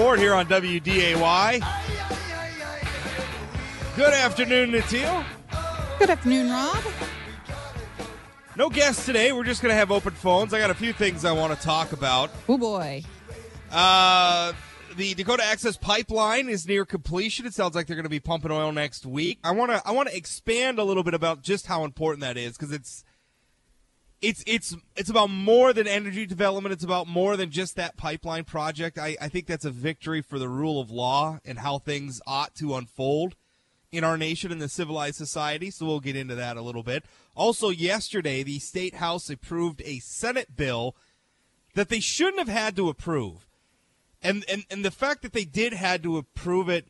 Here on WDAY. Good afternoon, Natil. Good afternoon, Rob. No guests today. We're just going to have open phones. I got a few things I want to talk about. Oh, boy. Uh, the Dakota Access Pipeline is near completion. It sounds like they're going to be pumping oil next week. I want to I want to expand a little bit about just how important that is because it's it's it's it's about more than energy development. It's about more than just that pipeline project. I, I think that's a victory for the rule of law and how things ought to unfold in our nation and the civilized society. So we'll get into that a little bit. Also, yesterday the state house approved a Senate bill that they shouldn't have had to approve and and and the fact that they did had to approve it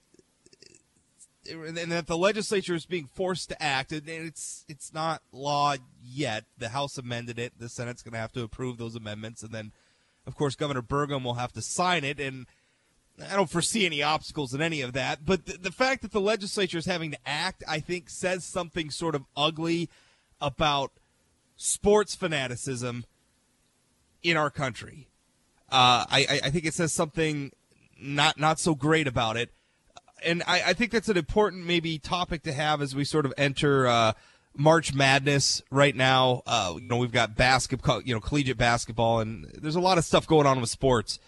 and that the legislature is being forced to act and it's it's not law yet. The house amended it. The senate's going to have to approve those amendments and then of course governor burgum will have to sign it and i don't foresee any obstacles in any of that. But the, the fact that the legislature is having to act i think says something sort of ugly about sports fanaticism in our country. Uh, I, I think it says something not not so great about it, and I, I think that's an important maybe topic to have as we sort of enter uh, March Madness right now. Uh, you know, we've got basketball, you know, collegiate basketball, and there's a lot of stuff going on with sports,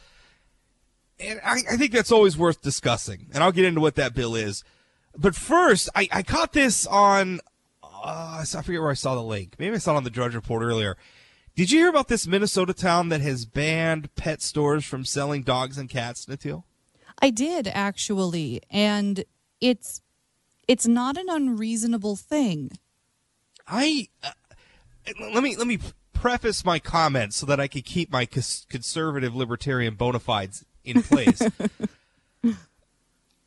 and I, I think that's always worth discussing. And I'll get into what that bill is, but first, I, I caught this on. Uh, I forget where I saw the link. Maybe I saw it on the Drudge Report earlier. Did you hear about this Minnesota town that has banned pet stores from selling dogs and cats, Natil? I did actually, and it's it's not an unreasonable thing. I uh, let me let me preface my comments so that I can keep my conservative libertarian bona fides in place.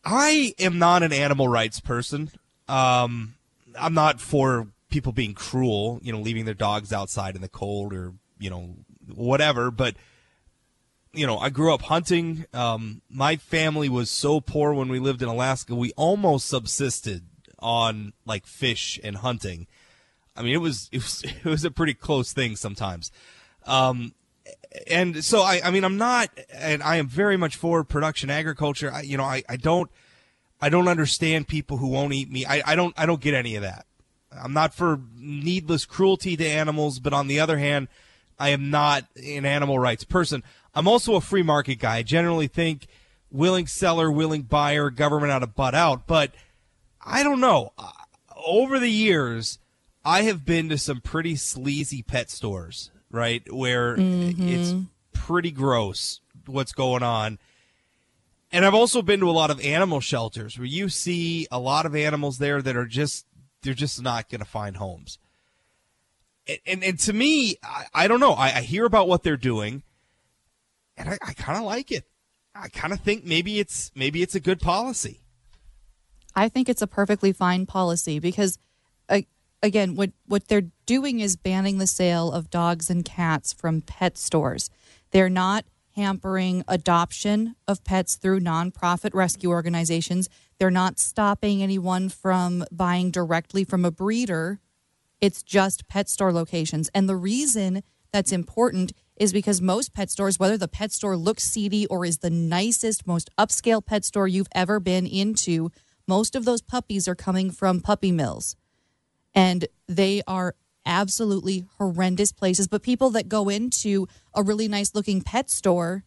I am not an animal rights person. Um, I'm not for people being cruel, you know, leaving their dogs outside in the cold or, you know, whatever. But, you know, I grew up hunting. Um, my family was so poor when we lived in Alaska, we almost subsisted on like fish and hunting. I mean, it was, it was, it was a pretty close thing sometimes. Um, and so I, I mean, I'm not, and I am very much for production agriculture. I, you know, I, I don't, I don't understand people who won't eat meat. I, I don't, I don't get any of that. I'm not for needless cruelty to animals, but on the other hand, I am not an animal rights person. I'm also a free market guy. I generally think willing seller, willing buyer, government out of butt out. But I don't know. Over the years, I have been to some pretty sleazy pet stores, right? Where mm-hmm. it's pretty gross what's going on. And I've also been to a lot of animal shelters where you see a lot of animals there that are just they're just not going to find homes. And, and, and to me, I, I don't know. I, I, hear about what they're doing, and I, I kind of like it. I kind of think maybe it's maybe it's a good policy. I think it's a perfectly fine policy because, uh, again, what what they're doing is banning the sale of dogs and cats from pet stores. They're not hampering adoption of pets through nonprofit rescue organizations. They're not stopping anyone from buying directly from a breeder. It's just pet store locations. And the reason that's important is because most pet stores, whether the pet store looks seedy or is the nicest, most upscale pet store you've ever been into, most of those puppies are coming from puppy mills. And they are absolutely horrendous places. But people that go into a really nice looking pet store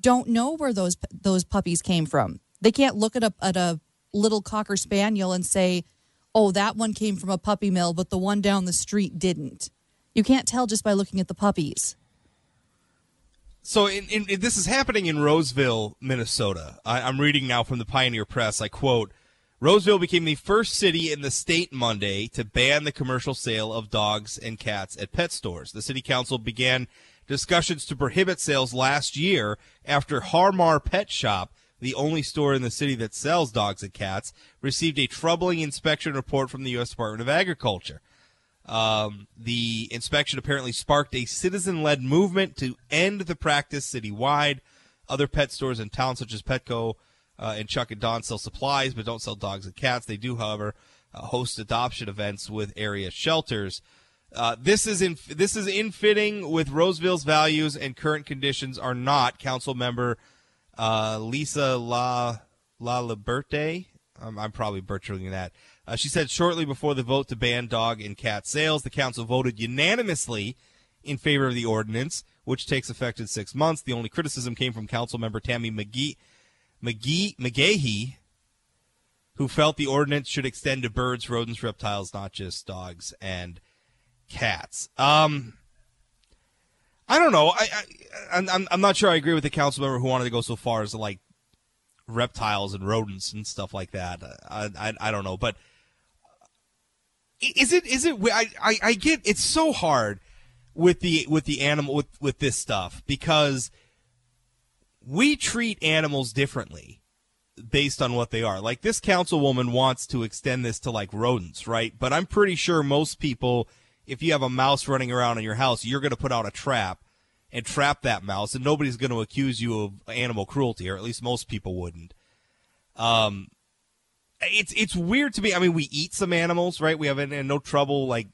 don't know where those those puppies came from. They can't look at a at a little cocker spaniel and say, "Oh, that one came from a puppy mill, but the one down the street didn't." You can't tell just by looking at the puppies. So, in, in, this is happening in Roseville, Minnesota. I, I'm reading now from the Pioneer Press. I quote. Roseville became the first city in the state Monday to ban the commercial sale of dogs and cats at pet stores. The city council began discussions to prohibit sales last year after Harmar Pet Shop, the only store in the city that sells dogs and cats, received a troubling inspection report from the U.S. Department of Agriculture. Um, the inspection apparently sparked a citizen led movement to end the practice citywide. Other pet stores in town, such as Petco, uh, and Chuck and Don sell supplies, but don't sell dogs and cats. They do, however, uh, host adoption events with area shelters. Uh, this is in this is in fitting with Roseville's values and current conditions are not. Council member Uh, Lisa La La Liberte. Um, I'm probably butchering that. Uh, she said shortly before the vote to ban dog and cat sales, the council voted unanimously in favor of the ordinance, which takes effect in six months. The only criticism came from council member Tammy McGee, McGee, McGahey, who felt the ordinance should extend to birds, rodents, reptiles, not just dogs and cats. Um, I don't know. I, I I'm I'm not sure I agree with the council member who wanted to go so far as like reptiles and rodents and stuff like that. I I, I don't know, but is it is it I, I I get it's so hard with the with the animal with with this stuff because we treat animals differently based on what they are. Like this councilwoman wants to extend this to like rodents, right? But I'm pretty sure most people if you have a mouse running around in your house, you're going to put out a trap and trap that mouse, and nobody's going to accuse you of animal cruelty, or at least most people wouldn't. Um, it's it's weird to me. I mean, we eat some animals, right? We have no trouble like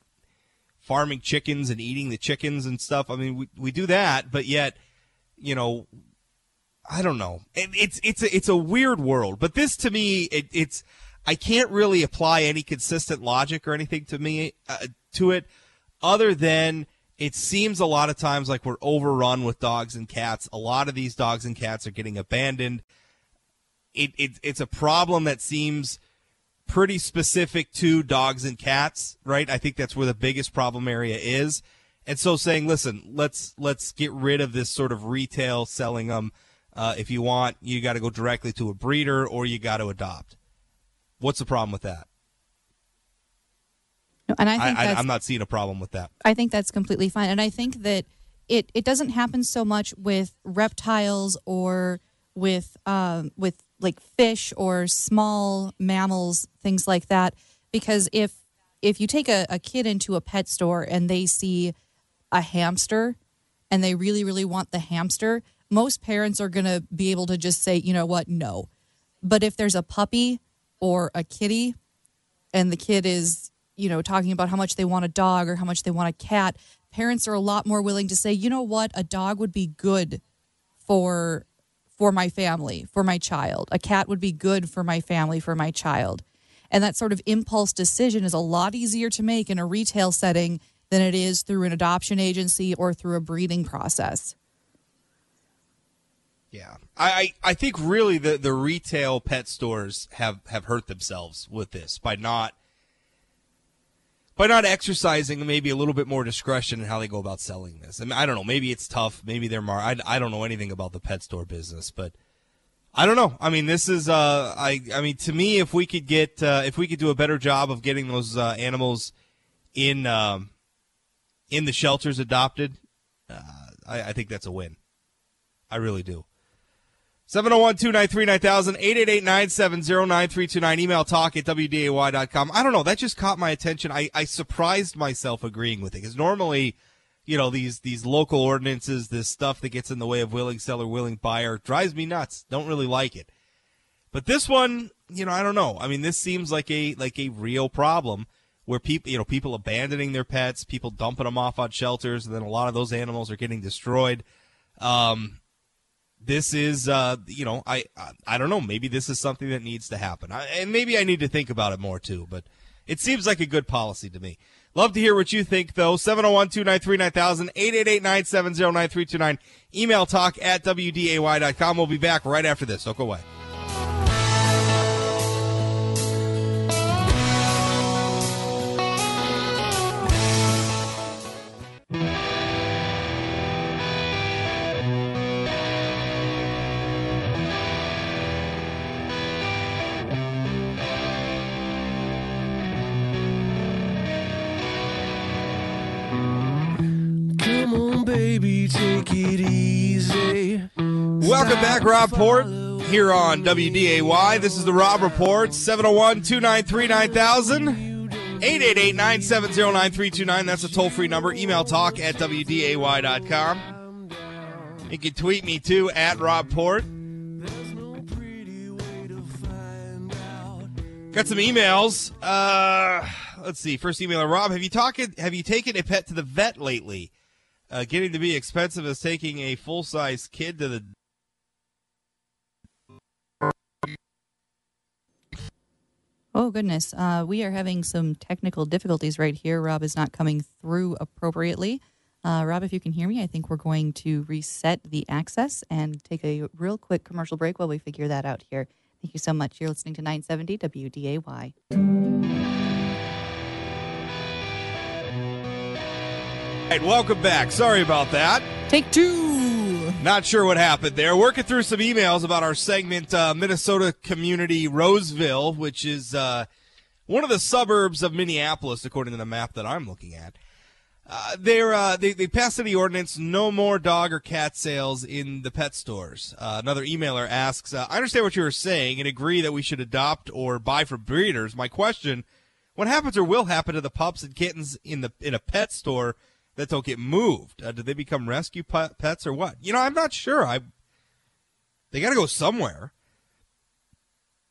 farming chickens and eating the chickens and stuff. I mean, we we do that, but yet, you know, I don't know. It, it's it's a, it's a weird world. But this to me, it, it's I can't really apply any consistent logic or anything to me uh, to it other than it seems a lot of times like we're overrun with dogs and cats. A lot of these dogs and cats are getting abandoned. It, it it's a problem that seems pretty specific to dogs and cats, right? I think that's where the biggest problem area is. And so saying, listen, let's let's get rid of this sort of retail selling them. Uh, if you want, you got to go directly to a breeder or you got to adopt. What's the problem with that? No, and I think I, am not seeing a problem with that. I think that's completely fine, and I think that it it doesn't happen so much with reptiles or with um, with like fish or small mammals, things like that. Because if if you take a, a kid into a pet store and they see a hamster and they really really want the hamster, most parents are going to be able to just say, you know what, no. But if there's a puppy or a kitty and the kid is you know, talking about how much they want a dog or how much they want a cat, parents are a lot more willing to say, you know what, a dog would be good for for my family, for my child. A cat would be good for my family, for my child. And that sort of impulse decision is a lot easier to make in a retail setting than it is through an adoption agency or through a breeding process. Yeah. I, I think really the, the retail pet stores have, have hurt themselves with this by not by not exercising maybe a little bit more discretion in how they go about selling this. I mean, I don't know. Maybe it's tough. Maybe they're more. I, I don't know anything about the pet store business, but I don't know. I mean, this is. Uh, I. I mean, to me, if we could get, uh, if we could do a better job of getting those uh, animals in, um, in the shelters adopted, uh, I, I think that's a win. I really do. 701 293 9000 888 970 9329. Email talk at WDAY.com. I don't know. That just caught my attention. I, I surprised myself agreeing with it because normally, you know, these, these local ordinances, this stuff that gets in the way of willing seller, willing buyer drives me nuts. Don't really like it. But this one, you know, I don't know. I mean, this seems like a, like a real problem where people, you know, people abandoning their pets, people dumping them off on shelters, and then a lot of those animals are getting destroyed. Um, this is uh, you know I, I don't know. Maybe this is something that needs to happen. I, and maybe i need to think about it more too but it seems like a good policy to me. Love to hear what you think though. 701-293-9000 888-970-9329 email talk at wday.com we'll be back right after this. Don't go away baby, take it easy. Welcome back, Rob Port, here on WDAY. This is the Rob Report, 701 293 9000. 888 970 9329. That's a toll free number. Email talk at WDAY.com. You can tweet me too at Rob Port. Got some emails. Uh, let's see. First email, Rob. Have you talked? Have you taken a pet to the vet lately? uh, getting to be expensive as taking a full size kid to the. Oh, goodness. Uh, we are having some technical difficulties right here. Rob is not coming through appropriately. Uh, Rob, if you can hear me, I think we're going to reset the access and take a real quick commercial break while we figure that out here. Thank you so much. You're listening to 970 WDAY. Right, welcome back. Sorry about that. Take two. Not sure what happened there. Working through some emails about our segment, uh, Minnesota Community Roseville, which is uh, one of the suburbs of Minneapolis, according to the map that I'm looking at. Uh, they're, uh, they, they passed the ordinance no more dog or cat sales in the pet stores. Uh, another emailer asks, uh, I understand what you were saying and agree that we should adopt or buy from breeders. My question, what happens or will happen to the pups and kittens in the in a pet store that don't get moved? Uh, do they become rescue pet, pets or what? You know, I'm not sure. I they got to go somewhere.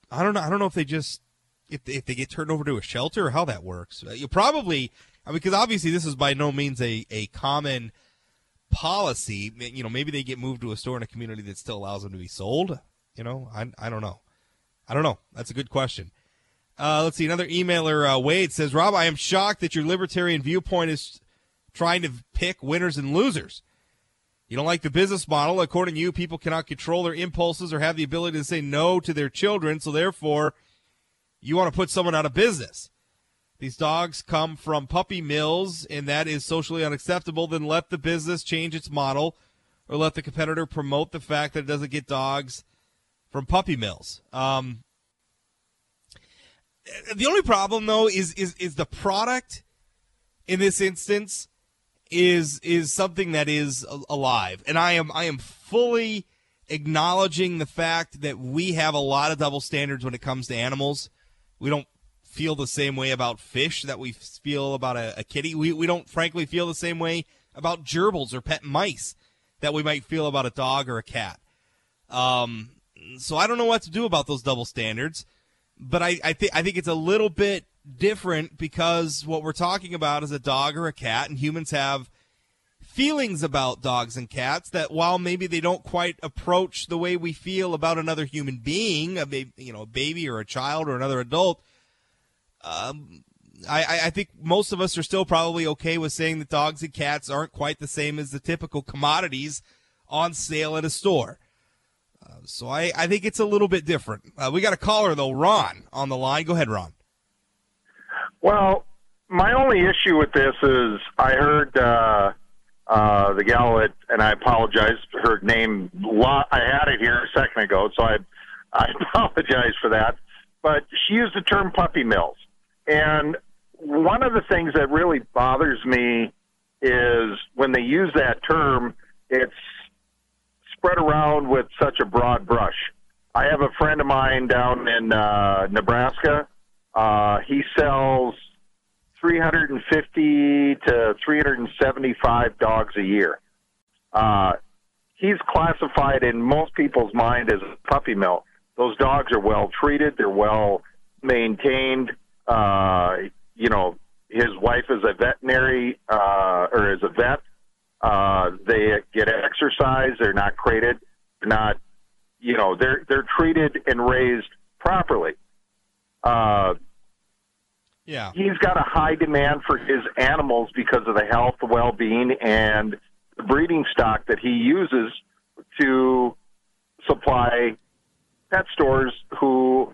I don't know. I don't know if they just if if they get turned over to a shelter or how that works. Uh, you probably I mean, because obviously this is by no means a a common policy. You know, maybe they get moved to a store in a community that still allows them to be sold. You know, I I don't know. I don't know. That's a good question. Uh, let's see. Another emailer, uh, Wade says, Rob, I am shocked that your libertarian viewpoint is trying to pick winners and losers. You don't like the business model. According to you, people cannot control their impulses or have the ability to say no to their children. So therefore, you want to put someone out of business. These dogs come from puppy mills, and that is socially unacceptable. Then let the business change its model, or let the competitor promote the fact that it doesn't get dogs from puppy mills. Um, the only problem, though, is is is the product in this instance is is something that is alive, and I am I am fully acknowledging the fact that we have a lot of double standards when it comes to animals. We don't feel the same way about fish that we feel about a, a kitty. We we don't frankly feel the same way about gerbils or pet mice that we might feel about a dog or a cat. Um, so I don't know what to do about those double standards, but I I think I think it's a little bit different because what we're talking about is a dog or a cat, and humans have feelings about dogs and cats that while maybe they don't quite approach the way we feel about another human being, a baby, you know, a baby or a child or another adult, um, I, I think most of us are still probably okay with saying that dogs and cats aren't quite the same as the typical commodities on sale at a store. Uh, so I, I think it's a little bit different. Uh, we got a caller though, Ron, on the line. Go ahead, Ron. Well, my only issue with this is I heard uh, uh, the gal at, and I apologize, her name. I had it here a second ago, so I I apologize for that. But she used the term puppy mills, and one of the things that really bothers me is when they use that term, it's spread around with such a broad brush. I have a friend of mine down in uh, Nebraska uh, he sells 350 to 375 dogs a year. Uh, he's classified in most people's mind as puppy mill. Those dogs are well treated. They're well maintained. Uh, you know, his wife is a veterinary uh, or is a vet. Uh, they get exercise. They're not crated. Not, you know, they're they're treated and raised properly. Uh, yeah. He's got a high demand for his animals because of the health, well being, and the breeding stock that he uses to supply pet stores who,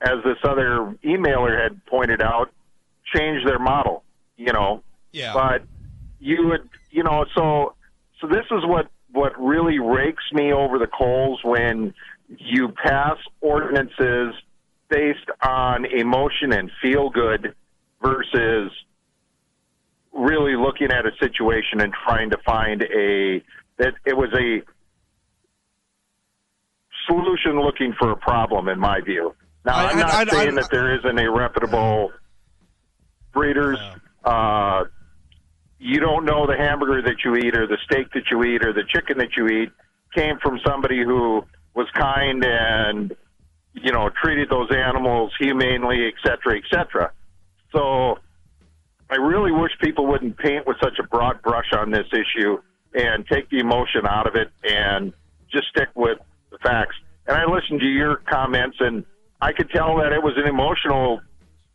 as this other emailer had pointed out, change their model, you know. Yeah. But you would, you know, so so this is what what really rakes me over the coals when you pass ordinances based on emotion and feel good versus really looking at a situation and trying to find a that it was a solution looking for a problem in my view. Now I, am not I, I, saying that there isn't a reputable breeders. Uh, you don't know the hamburger that you eat or the steak that you eat or the chicken that you eat came from somebody who was kind and you know, treated those animals humanely, et cetera, et cetera. So I really wish people wouldn't paint with such a broad brush on this issue and take the emotion out of it and just stick with the facts. And I listened to your comments, and I could tell that it was an emotional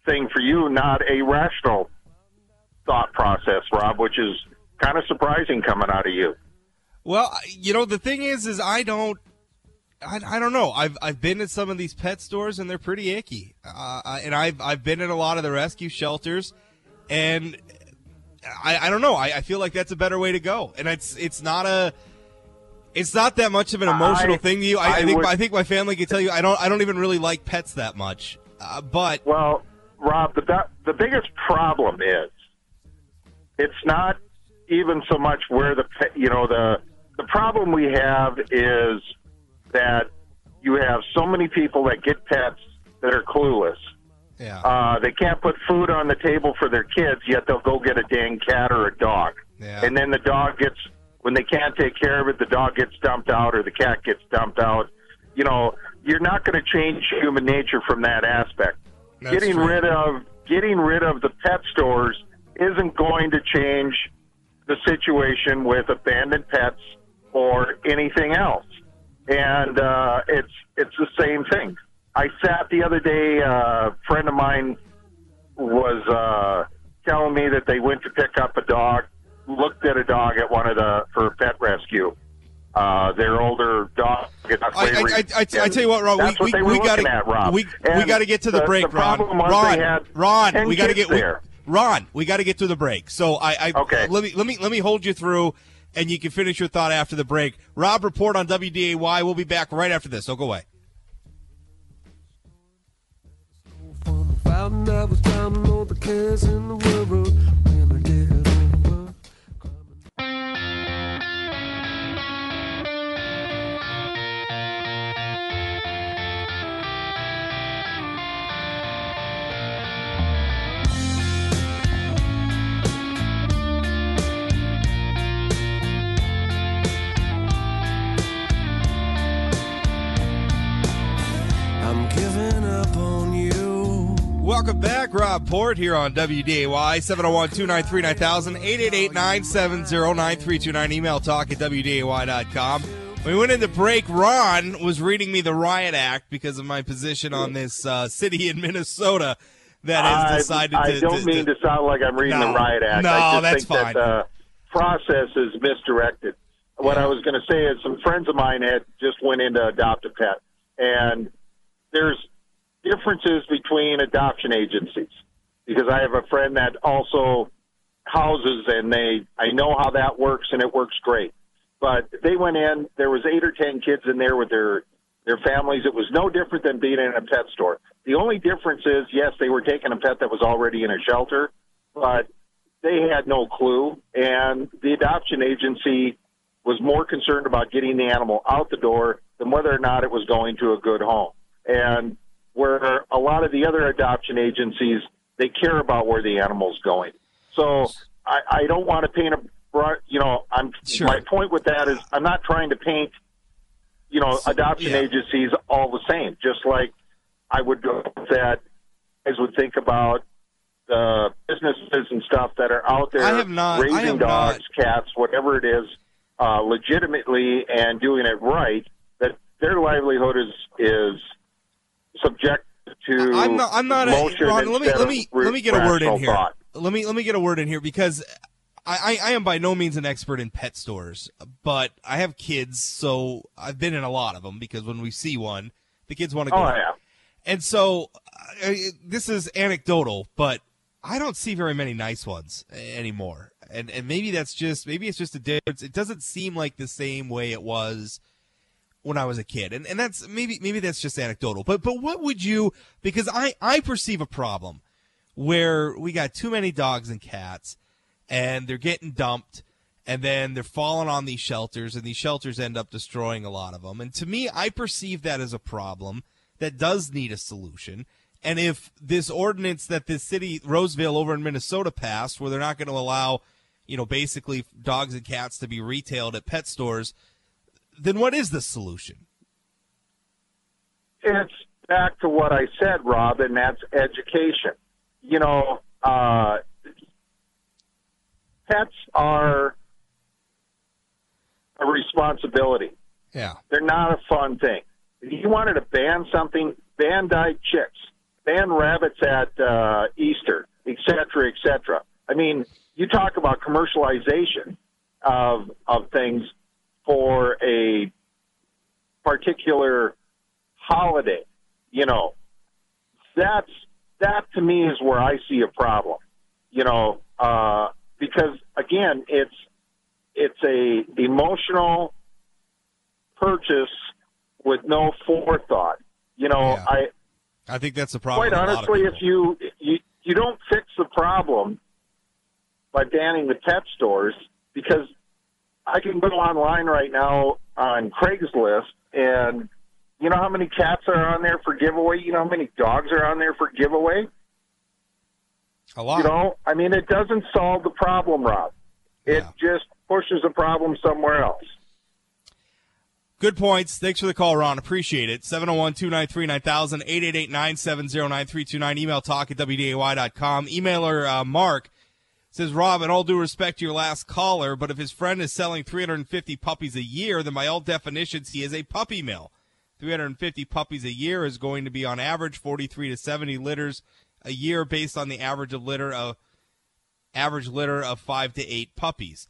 thing for you, not a rational thought process, Rob, which is kind of surprising coming out of you. Well, you know, the thing is, is I don't, I, I don't know. I've I've been at some of these pet stores and they're pretty icky, uh, and I've I've been in a lot of the rescue shelters, and I, I don't know. I, I feel like that's a better way to go, and it's it's not a. It's not that much of an emotional I- thing to you. I, I, I think would- I think my family can tell you I don't I don't even really like pets that much. Uh, but Well, Rob, the the biggest problem is it's not even so much where the you know the the problem we have is that you have so many people that get pets that are clueless. yeah, Uh, they can't put food on the table for their kids, yet they'll go get a dang cat or a dog. Yeah. And then the dog gets, when they can't take care of it, the dog gets dumped out or the cat gets dumped out. You know, you're not going to change human nature from that aspect. That's getting true. rid of getting rid of the pet stores isn't going to change the situation with abandoned pets or anything else. And uh, it's it's the same thing. I sat the other day. A friend of mine was uh, telling me that they went to pick up a dog, looked at a dog at one of the for a pet rescue. Uh, their older dog. I, I, I, I, I tell you what, Ron. That's we, what they we, were we gotta, at, Rob. We, we got to get to the, the- break, the Ron. Ron, Ron, we got to get we. Ron. We got to get to the break. So I, I Okay. let me let me let me hold you through, and you can finish your thought after the break. Rob, report on WDAY. We'll be back right after this. So go away. that was drowning all the cares in the world Welcome back, Rob Port here on WDAY 701-293-9000 888-970-9329 email talk at WDAY.com. When we went into break, Ron was reading me the riot act because of my position on this uh, city in Minnesota that has decided I, to. I don't to- mean to sound like I'm reading No. the riot act. No, I just that's think fine. that the process is misdirected. What I was going to say is some friends of mine had just went in to adopt a pet, and there's differences between adoption agencies because I have a friend that also houses, and they I know how that works, and it works great. But they went in. There was eight or ten kids in there with their their families. It was no different than being in a pet store. The only difference is, yes, they were taking a pet that was already in a shelter, but they had no clue, and the adoption agency was more concerned about getting the animal out the door than whether or not it was going to a good home. And where a lot of the other adoption agencies, they care about where the animal's going. So I, I don't want to paint a broad, you know, I'm, Sure. my point with that is I'm not trying to paint, you know, adoption yeah. agencies all the same, just like I would go that guys would think about the businesses and stuff that are out there I have not- I raising have dogs, cats, whatever it is, uh, legitimately and doing it right. That their livelihood is is subject to I'm not. I'm not. A, Ron, let me let me let me get a word in here. thought. Let me let me get a word in here because I, I I am by no means an expert in pet stores, but I have kids, so I've been in a lot of them because when we see one, the kids want to go. Oh yeah. And so uh, this is anecdotal, but I don't see very many nice ones anymore. And and maybe that's just maybe it's just a difference. It doesn't seem like the same way it was when I was a kid. And and that's maybe maybe that's just anecdotal. But but what would you because I I perceive a problem where we got too many dogs and cats and they're getting dumped and then they're falling on these shelters and these shelters end up destroying a lot of them. And to me, I perceive that as a problem that does need a solution. And if this ordinance that this city, Roseville over in Minnesota passed, where they're not going to allow, you know, basically dogs and cats to be retailed at pet stores, then what is the solution? it's back to what I said, Rob, and that's education. You know, uh, pets are a responsibility. Yeah. They're not a fun thing. If you wanted to ban something, ban dyed chicks, ban rabbits at uh, Easter, et cetera, et cetera. I mean, you talk about commercialization of of things for a particular holiday. You know, that's that to me is where I see a problem. You know, uh, because again, it's it's a emotional purchase with no forethought. You know, Yeah. I I think that's the problem. quite with a lot of honestly, if you, you you don't fix the problem by banning the pet stores, because I can go online right now on Craigslist, and you know how many cats are on there for giveaway. You know how many dogs are on there for giveaway. a lot. You know, I mean, it doesn't solve the problem, Rob. It Yeah. just pushes the problem somewhere else. Good points. Thanks for the call, Ron. Appreciate it. 701 293 9000 888 970 9329. Email talk at WDAY.com. Emailer uh, Mark says, Rob, in all due respect to your last caller, but if his friend is selling 350 puppies a year, then by all definitions, he is a puppy mill. 350 puppies a year is going to be on average 43 to 70 litters a year based on the average of litter of average litter of five to eight puppies.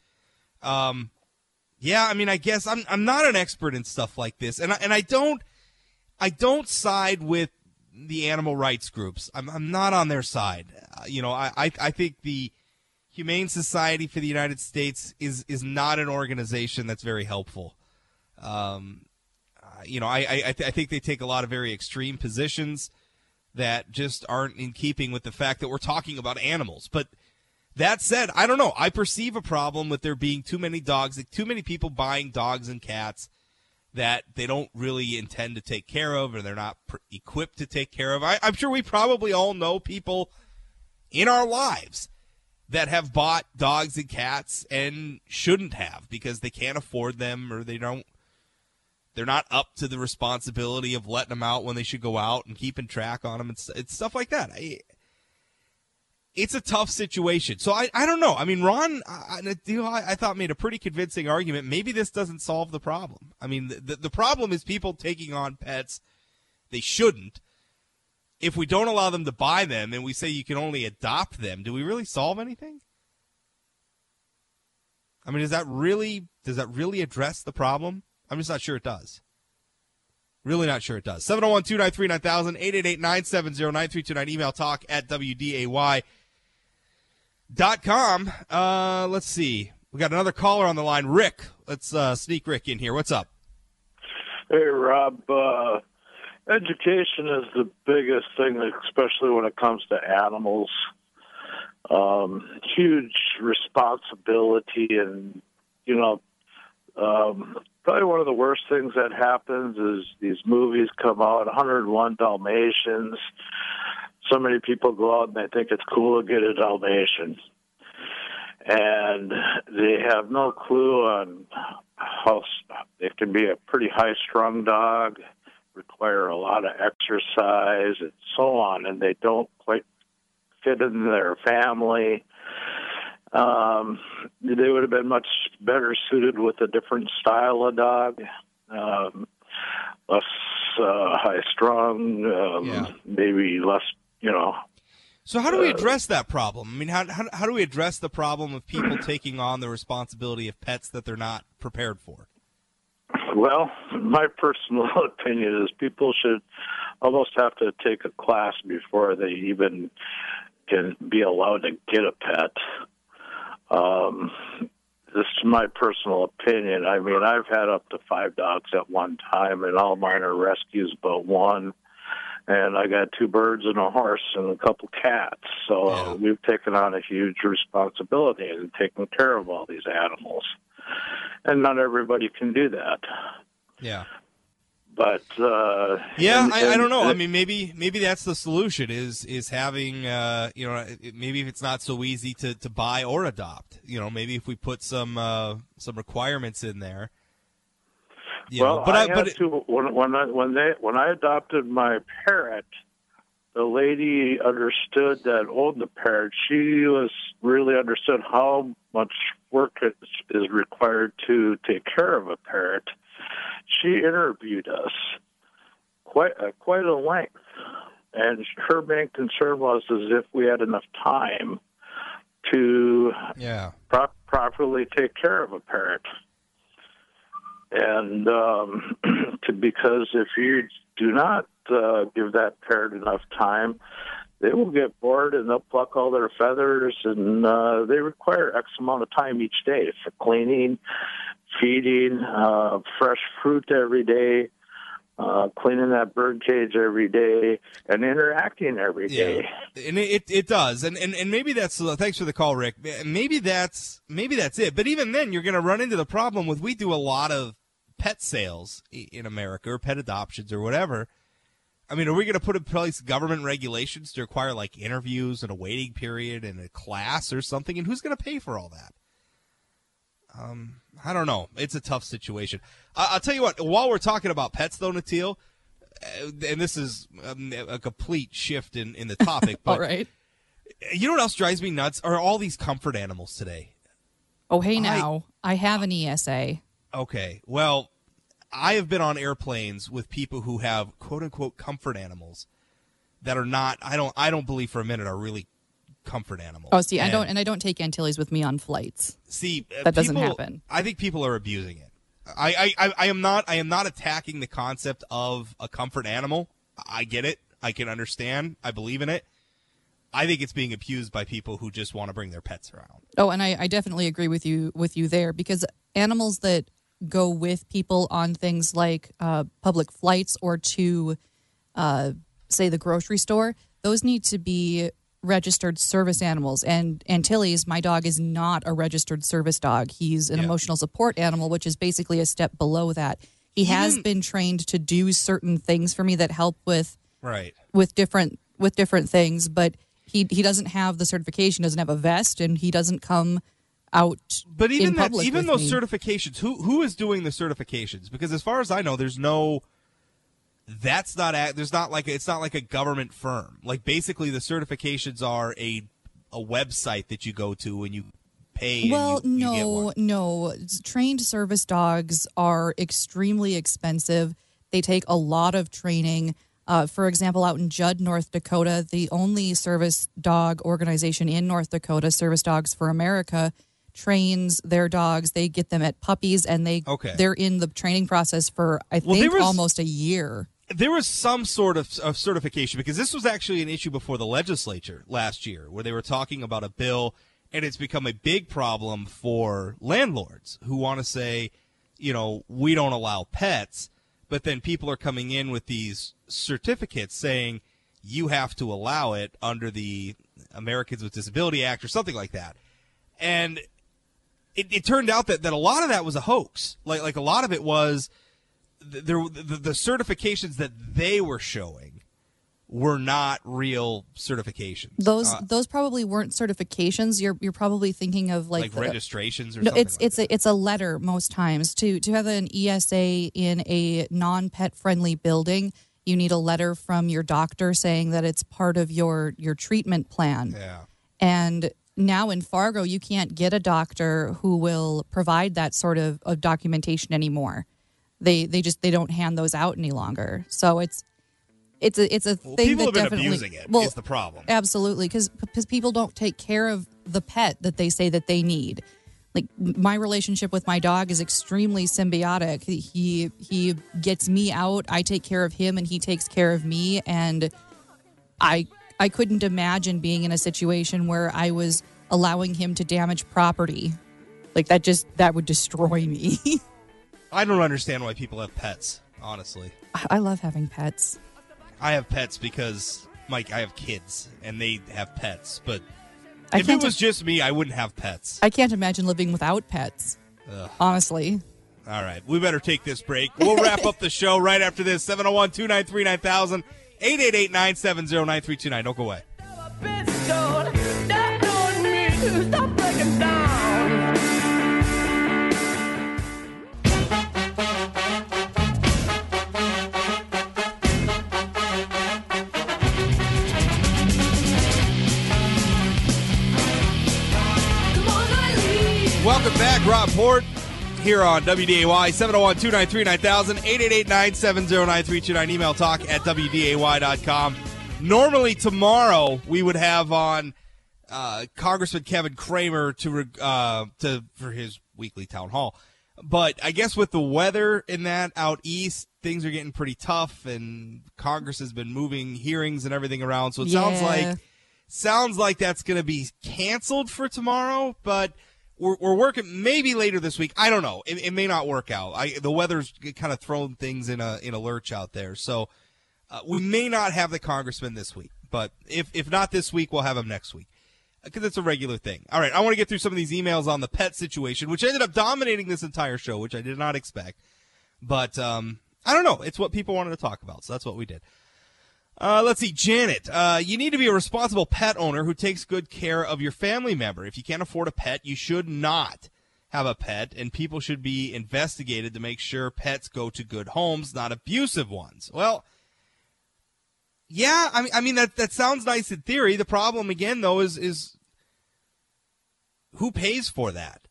Um, yeah, I mean, I guess I'm I'm not an expert in stuff like this, and I, and I don't I don't side with the animal rights groups. I'm I'm not on their side. Uh, you know, I, I I think the Humane Society for the United States is is not an organization that's very helpful. Um, uh, you know, I I, I, th- I think they take a lot of very extreme positions that just aren't in keeping with the fact that we're talking about animals, but. That said, I don't know. I perceive a problem with there being too many dogs, like too many people buying dogs and cats that they don't really intend to take care of or they're not pr- equipped to take care of. I, I'm sure we probably all know people in our lives that have bought dogs and cats and shouldn't have because they can't afford them or they don't they're not up to the responsibility of letting them out when they should go out and keeping track on them and it's stuff like that. I, it's a tough situation. So I, I don't know. I mean, Ron, I, I- thought made a pretty convincing argument. Maybe this doesn't solve the problem. I mean, the, the problem is people taking on pets they shouldn't. If we don't allow them to buy them and we say you can only adopt them, do we really solve anything? I mean, does that really does that really address the problem? I'm just not sure it does. Really not sure it does. 701 293 9000 888 970 9329. Email talk at WDAY dot com. Uh, let's see. We got another caller on the line. Rick. Let's uh, sneak Rick in here. What's up? Hey, Rob. Uh, education is the biggest thing, especially when it comes to animals. Um, huge responsibility, and you know, um, probably one of the worst things that happens is these movies come out, 101 Dalmatians. So many people go out and they think it's cool to get a Dalmatian. And they have no clue on how it can be a pretty high strung dog, require a lot of exercise, and so on, and they don't quite fit in their family. Um, they would have been much better suited with a different style of dog, um, less uh, high strung, um, Yeah. maybe less, you know. So how do we address that problem? I mean, how, how, how do we address the problem of people taking on the responsibility of pets that they're not prepared for? Well, my personal opinion is people should almost have to take a class before they even can be allowed to get a pet. Um, this is my personal opinion. I mean, I've had up to five dogs at one time, and all mine are rescues but one. And I got two birds and a horse and a couple cats. So Yeah. we've taken on a huge responsibility in taking care of all these animals. And not everybody can do that. Yeah. But uh, Yeah, and- I, I don't know. I mean, maybe maybe that's the solution is is having uh, you know maybe if it's not so easy to, to buy or adopt, you know, maybe if we put some uh, some requirements in there. Well, know, but I, I, had but it- to when when I, when they when I adopted my parrot, the lady understood that owned the parrot. She was really understood how much work is, is required to take care of a parrot. She interviewed us quite uh, quite a length. And her main concern was as if we had enough time to Yeah. pro- properly take care of a parrot. And um, to, because if you do not uh, give that parrot enough time, they will get bored and they'll pluck all their feathers, and uh, they require X amount of time each day for cleaning, feeding, uh, fresh fruit every day, uh, cleaning that bird cage every day, and interacting every day. Yeah, and it, it does, and, and and maybe that's thanks for the call, Rick. Maybe that's maybe that's it. But even then, you're going to run into the problem with we do a lot of pet sales in America or pet adoptions or whatever. I mean, are we going to put in place government regulations to require like interviews and a waiting period and a class or something? And who's going to pay for all that? Um, I don't know. It's a tough situation. I- I'll tell you what. While we're talking about pets, though, Natil, uh, and this is um, a complete shift in, in the topic, but All right. you know what else drives me nuts are all these comfort animals today. Oh, hey now. I have an ESA. Okay, well, I have been on airplanes with people who have quote unquote comfort animals that are not. I don't. I don't believe for a minute are really comfort animals. Oh, see, I don't, And- and I don't take Antilles with me on flights. See, uh, That doesn't happen. I think people are abusing it. I, I, I, I am not. I am not attacking the concept of a comfort animal. I get it. I can understand. I believe in it. I think it's being abused by people who just want to bring their pets around. Oh, and I, I definitely agree with you with you there because animals that go with people on things like uh, public flights or to, uh, say, the grocery store, those need to be registered service animals. And Antilles, my dog, is not a registered service dog. He's an Yeah. emotional support animal, which is basically a step below that. He has been trained to do certain things for me that help with Right. with different with different things, but he he doesn't have the certification, doesn't have a vest, and he doesn't come out. But even that, even those me. certifications, who who is doing the certifications? Because as far as I know, there's no. That's not a, there's not like it's not like a government firm. Like basically, the certifications are a a website that you go to and you pay. Well, you- you no, one. no. Trained service dogs are extremely expensive. They take a lot of training. Uh, for example, out in Jud, North Dakota, the only service dog organization in North Dakota, Service Dogs for America, trains their dogs. They get them at puppies, and they Okay. they're in the training process for I Well, think was- almost a year. there was some sort of, of certification because this was actually an issue before the legislature last year where they were talking about a bill and it's become a big problem for landlords who want to say you know we don't allow pets but then people are coming in with these certificates saying you have to allow it under the Americans with Disability Act or something like that and it, it turned out that, that a lot of that was a hoax like like a lot of it was there the, the certifications that they were showing were not real certifications. Those Uh, those probably weren't certifications. You're you're probably thinking of like, like, the- registrations or no, something. it's like it's a it's a letter most times to to have an ESA in a non pet friendly building. You need a letter from your doctor saying that it's part of your your treatment plan. yeah. And now in Fargo, you can't get a doctor who will provide that sort of, of documentation anymore. They they just they don't hand those out any longer. So it's it's a it's a Well, thing people that have been definitely abusing it. well, is the problem. Absolutely, because people don't take care of the pet that they say that they need. Like my relationship with my dog is extremely symbiotic. He he gets me out, I take care of him, and he takes care of me. And I I couldn't imagine being in a situation where I was allowing him to damage property. Like that just that would destroy me. I don't understand why people have pets. Honestly, I love having pets. I have pets because Mike, I have kids and they have pets. But I if it was just me, I wouldn't have pets. I can't imagine living without pets. Ugh. Honestly. All right, we better take this break. We'll wrap up the show right after this. 701 293 9000 888 970 9329. Don't go away. Welcome back, Rob Port. here on WDAY 701 293 9000 888 970 9329. Email talk at WDAY.com. Normally, tomorrow, we would have on uh, Congressman Kevin Cramer to, uh, to for his weekly town hall. But I guess with the weather in that out east, things are getting pretty tough, and Congress has been moving hearings and everything around. So it sounds like sounds like that's going to be canceled for tomorrow. But we're, we're working maybe later this week. I don't know. It, it may not work out. I, the weather's kind of thrown things in a in a lurch out there. So uh, we may not have the congressman this week. But if if not this week, we'll have him next week because it's a regular thing. All right, I want to get through some of these emails on the pet situation, which ended up dominating this entire show, which I did not expect. But um, I don't know. It's what people wanted to talk about, so that's what we did. Uh, let's see, Janet. Uh, you need to be a responsible pet owner who takes good care of your family member. If you can't afford a pet, you should not have a pet, and people should be investigated to make sure pets go to good homes, not abusive ones. Well, yeah, I mean, I mean that that sounds nice in theory. The problem again, though, is is who pays for that?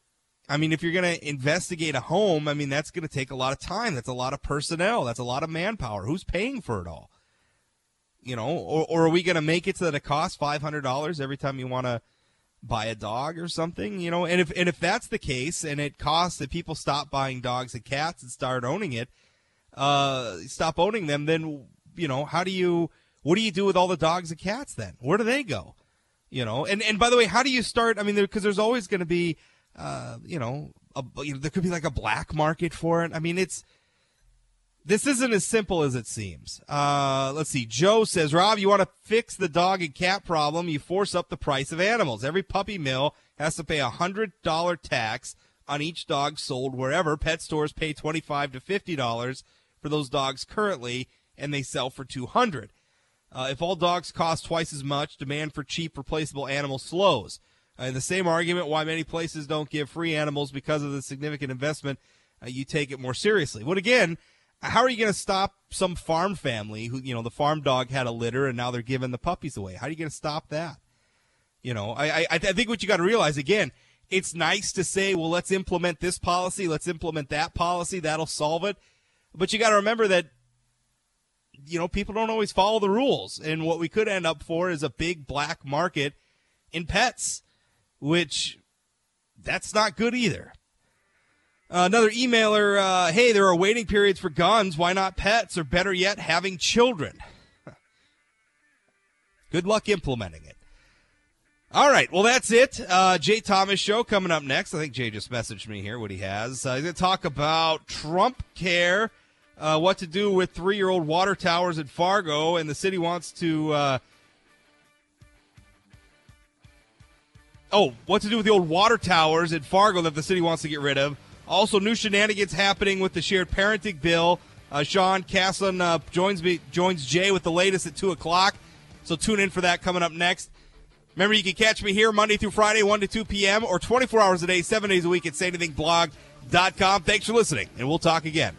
I mean, if you're going to investigate a home, I mean, that's going to take a lot of time. That's a lot of personnel. That's a lot of manpower. Who's paying for it all? You know, or, or are we going to make it so that it costs five hundred dollars every time you want to buy a dog or something? You know, and if and if that's the case, and it costs that people stop buying dogs and cats and start owning it, uh, stop owning them, then you know, how do you? What do you do with all the dogs and cats then? Where do they go? You know, and and by the way, how do you start? I mean, because there's always going to be, uh, you know, a, you know, there could be like a black market for it. I mean, it's this isn't as simple as it seems. Uh, let's see. Joe says, Rob, you want to fix the dog and cat problem? You force up the price of animals. Every puppy mill has to pay a hundred dollar tax on each dog sold wherever. Pet stores pay twenty five to fifty dollars for those dogs currently, and they sell for two hundred. Uh, if all dogs cost twice as much, demand for cheap replaceable animals slows. Uh, in the same argument, why many places don't give free animals because of the significant investment, uh, you take it more seriously. But again, how are you going to stop some farm family who, you know, the farm dog had a litter and now they're giving the puppies away? How are you going to stop that? You know, I, I, I think what you got to realize again, it's nice to say, well, let's implement this policy, let's implement that policy, that'll solve it. But you got to remember that you know, people don't always follow the rules. And what we could end up for is a big black market in pets, which that's not good either. Uh, another emailer, uh, hey, there are waiting periods for guns. Why not pets? Or better yet, having children? good luck implementing it. All right, well, that's it. Uh, Jay Thomas show coming up next. I think Jay just messaged me here what he has. Uh, he's going to talk about Trump Care uh, what to do with three year old water towers at Fargo, and the city wants to. Uh, oh, what to do with the old water towers at Fargo that the city wants to get rid of. Also, new shenanigans happening with the shared parenting bill. Uh, Sean Caslin uh, joins me, joins Jay with the latest at two o'clock. So tune in for that coming up next. Remember, you can catch me here Monday through Friday, 1 to 2 p.m., or 24 hours a day, seven days a week at sayanythingblog.com. Thanks for listening, and we'll talk again.